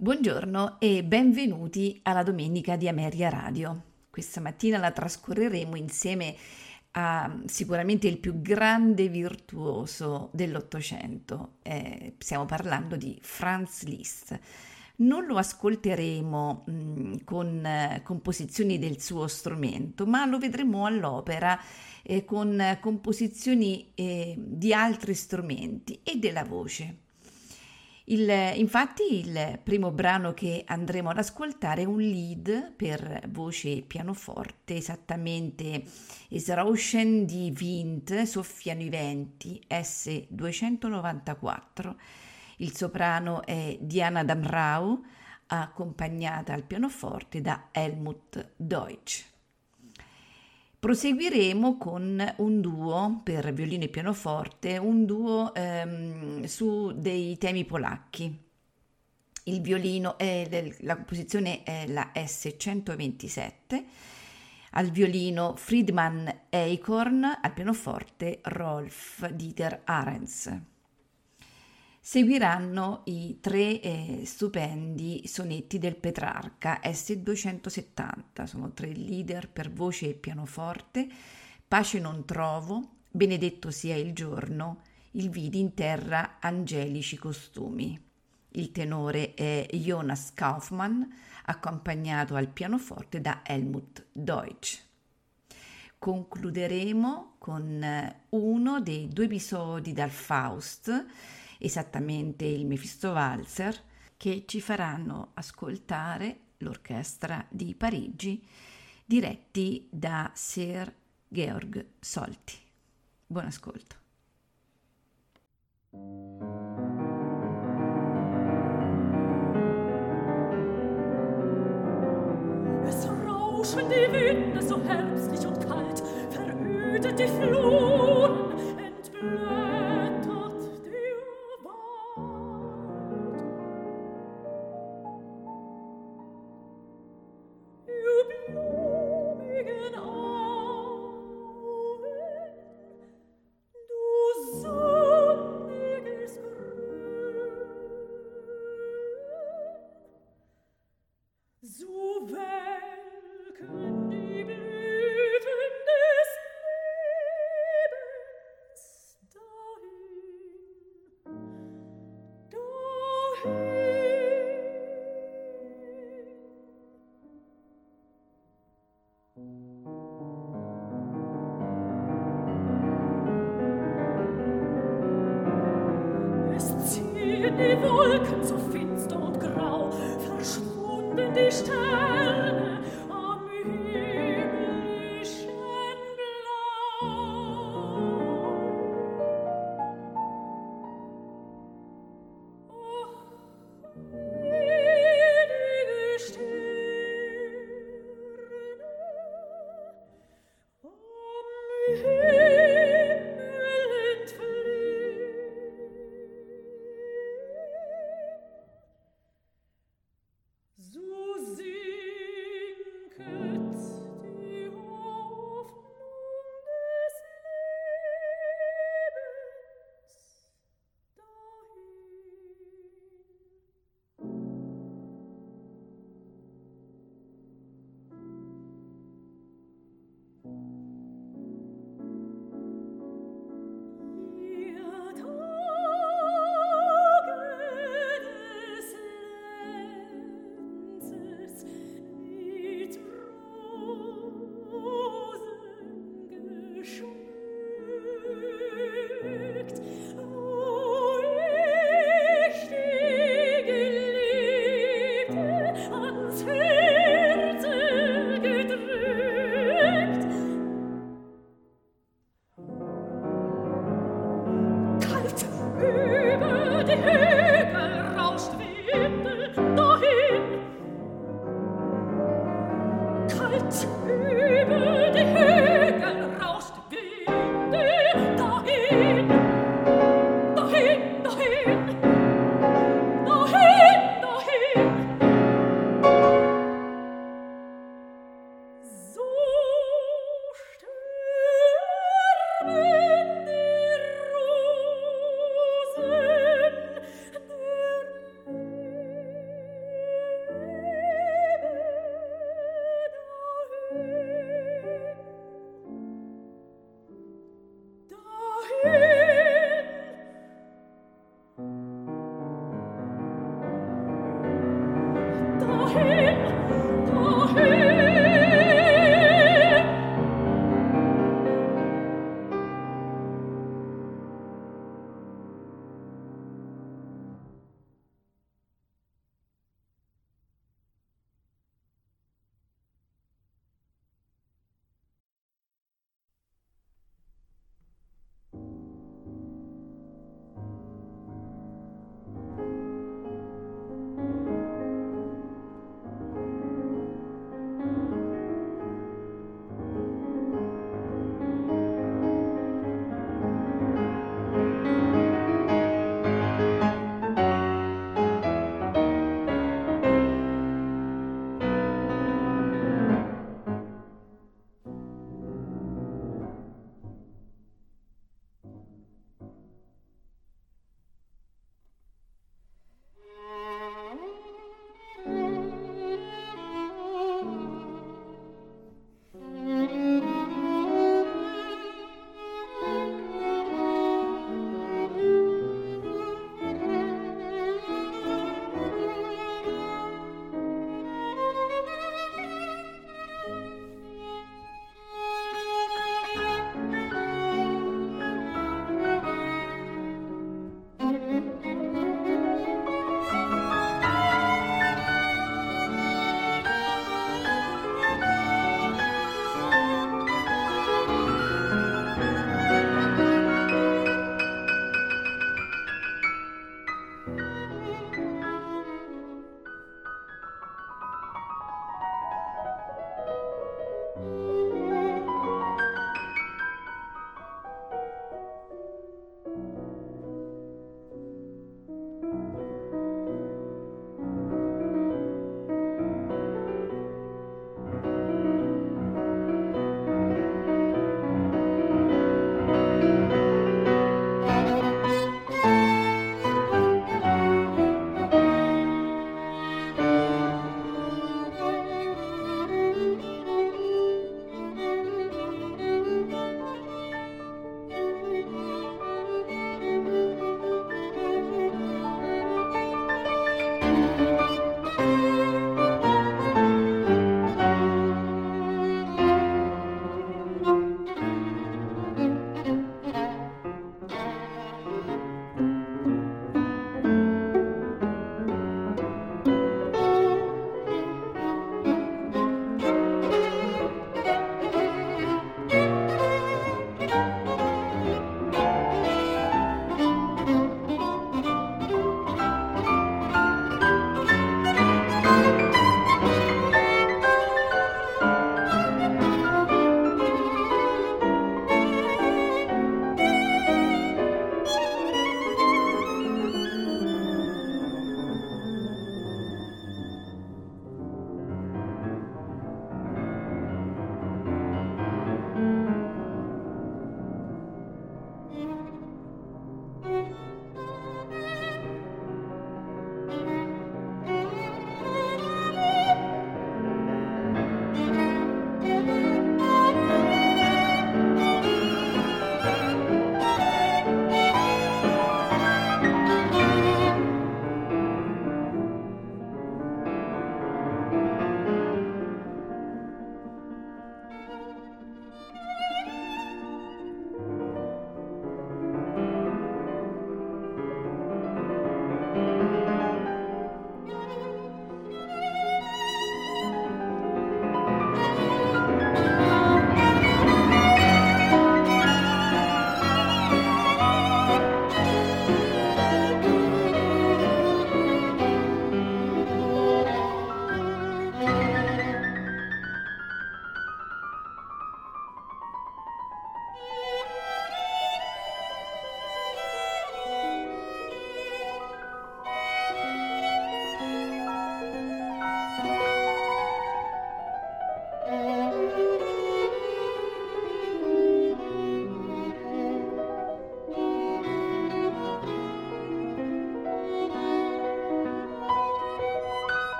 Buongiorno e benvenuti alla domenica di Ameria Radio. Questa mattina la trascorreremo insieme a sicuramente il più grande virtuoso dell'Ottocento. Eh, stiamo parlando di Franz Liszt. Non lo ascolteremo mh, mm, con eh, composizioni del suo strumento, ma lo vedremo all'opera eh, con composizioni eh, di altri strumenti e della voce. Il, infatti il primo brano che andremo ad ascoltare è un lead per voce e pianoforte, esattamente Es Rauschen di Wind, soffiano i venti, S294. Il soprano è Diana Damrau, accompagnata al pianoforte da Helmut Deutsch. Proseguiremo con un duo per violino e pianoforte, un duo ehm, su dei temi polacchi. Il violino è la composizione è la S127, al violino Friedman Eichhorn, al pianoforte Rolf Dieter Arens. Seguiranno i tre eh, stupendi sonetti del Petrarca S270, sono tre leader per voce e pianoforte, Pace non trovo, Benedetto sia il giorno, il vidi in terra angelici costumi. Il tenore è Jonas Kaufmann, accompagnato al pianoforte da Helmut Deutsch. Concluderemo con eh, uno dei due episodi dal Faust esattamente il Mephisto Walzer, che ci faranno ascoltare l'orchestra di Parigi diretti da Sir Georg Solti. Buon ascolto. Es rauschen die Winde so herbstlich und kalt, verödet die Flohen, entblößt.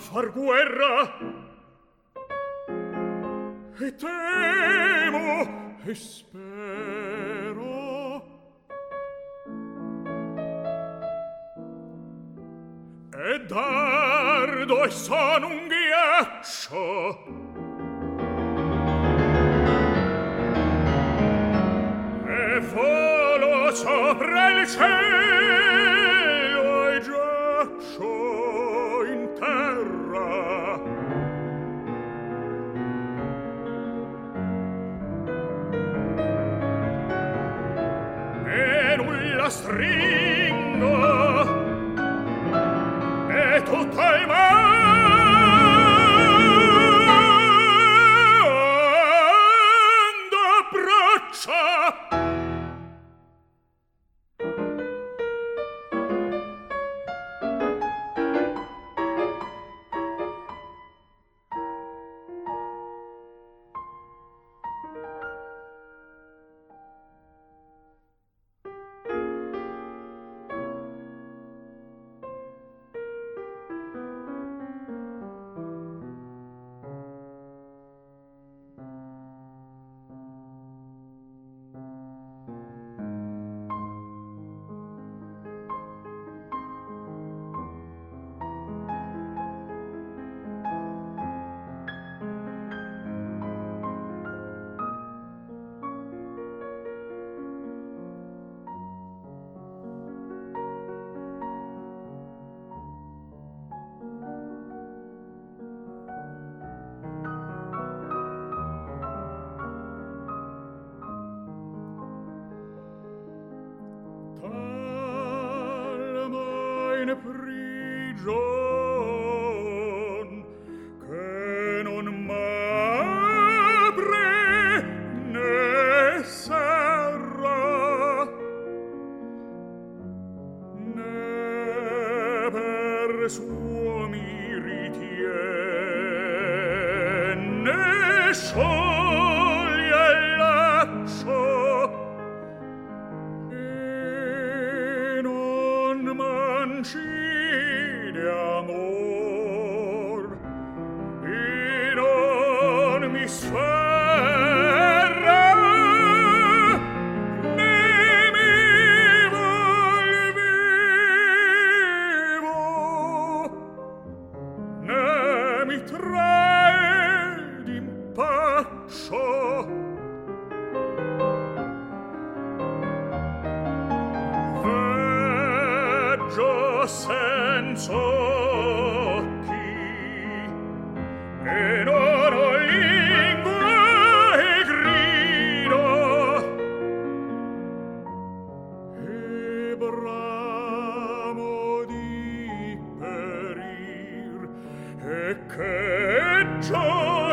far guerra. E temo e spero. E dardo e son un ghiaccio. E volo sopra il cielo. free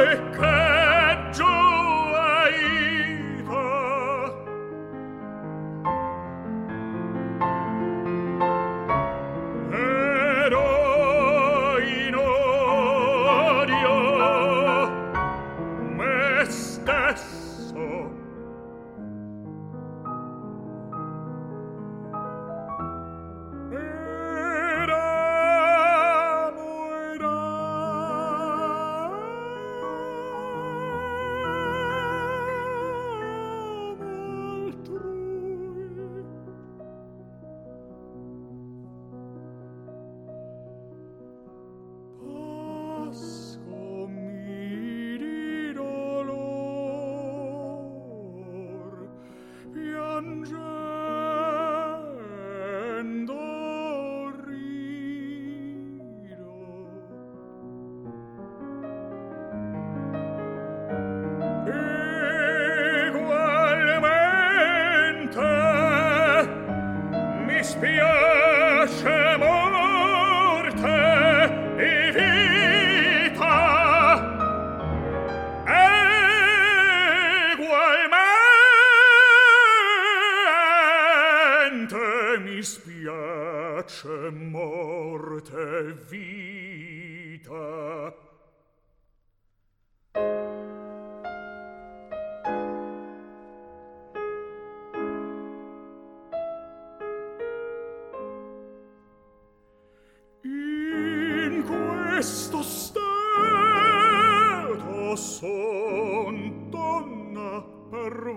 perché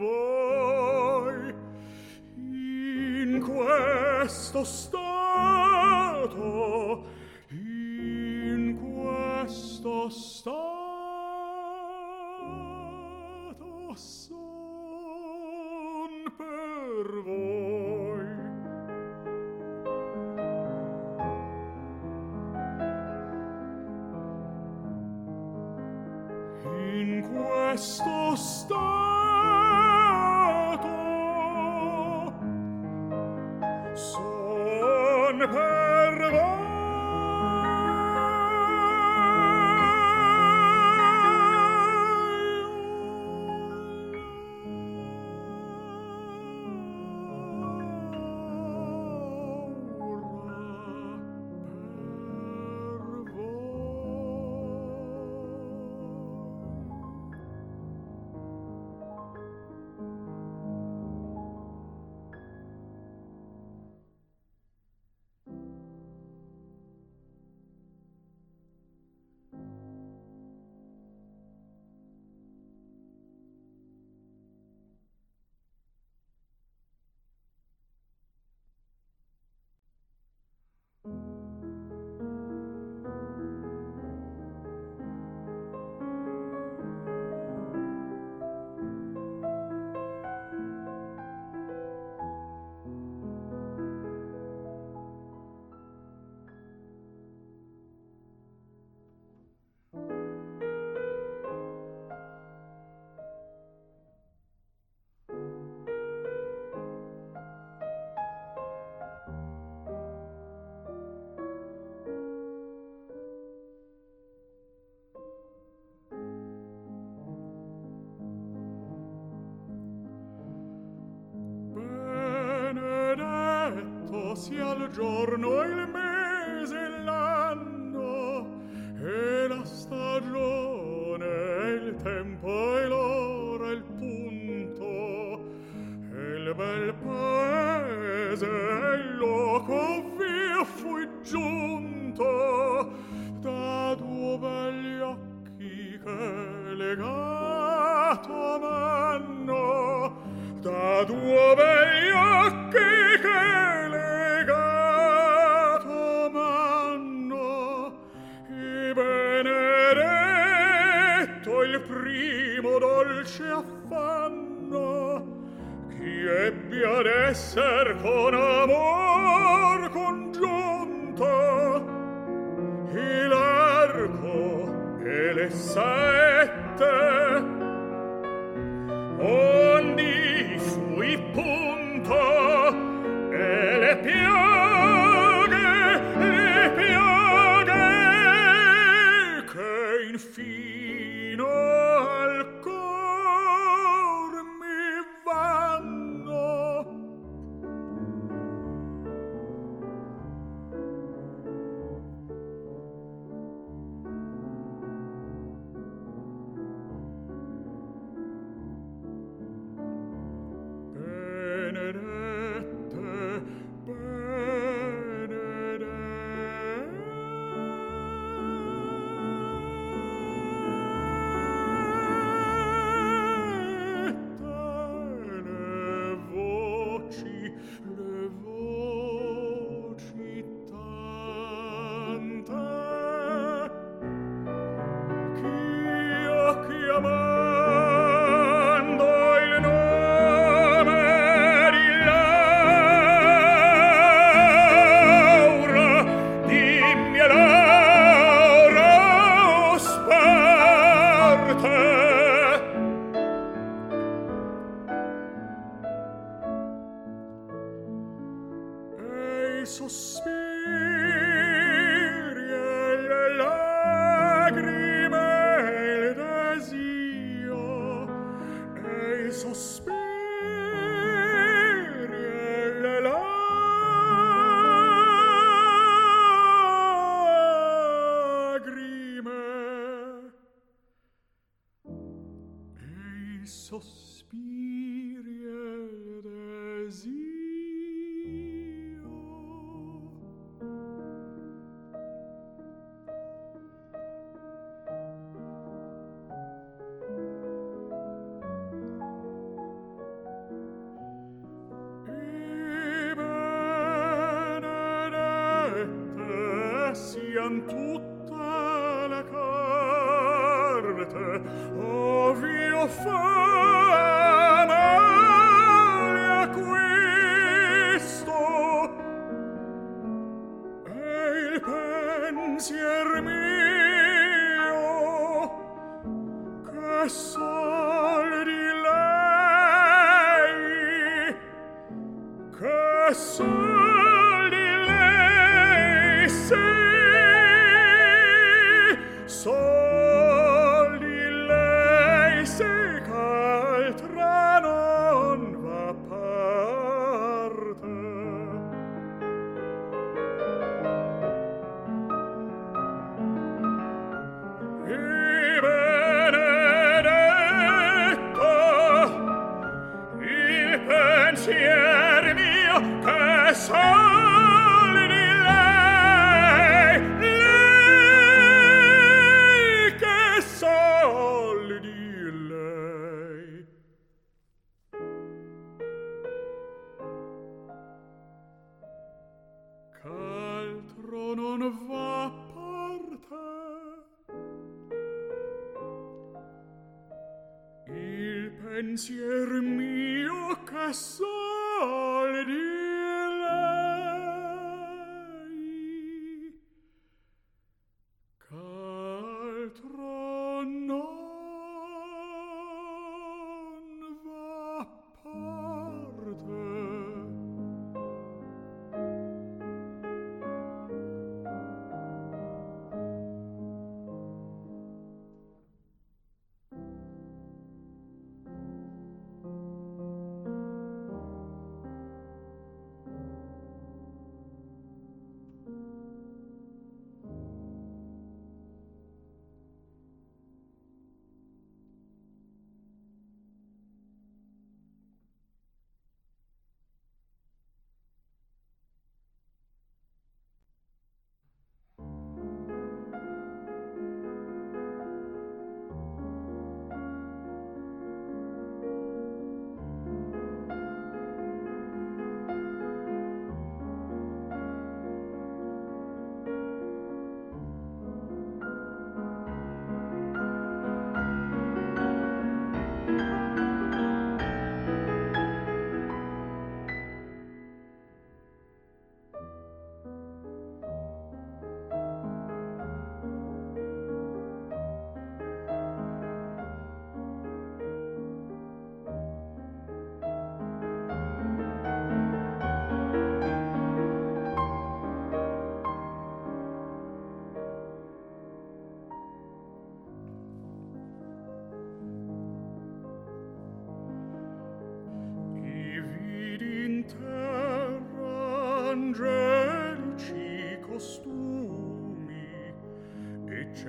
voi. In questo stato in questo stato giorno il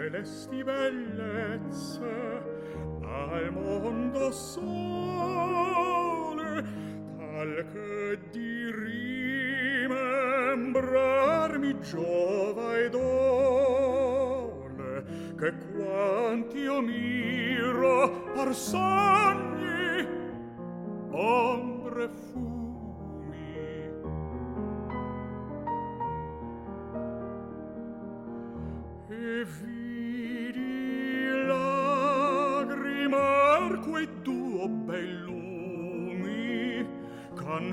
celesti bellezze al mondo sole tal che di rimembrarmi giova ed ole che quanti io miro par sole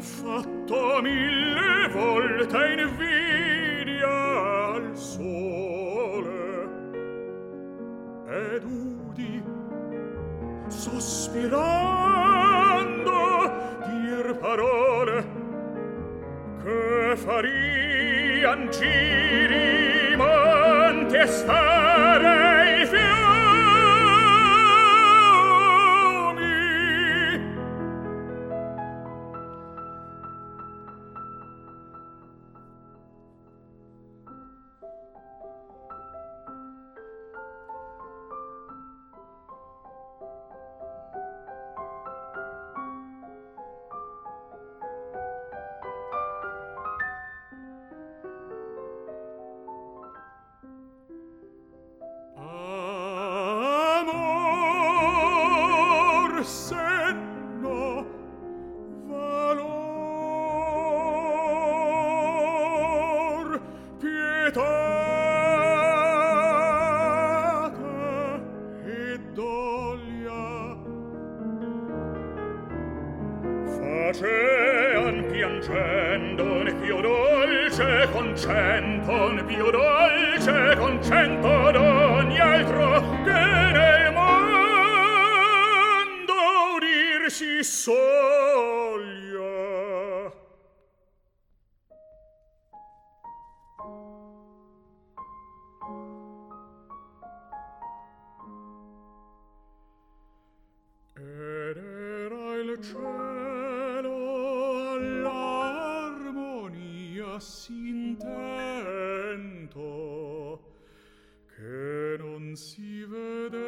fatto mille volte invidia al sole. Ed udi sospirando dir parole che farian giri man testare vento che non si vede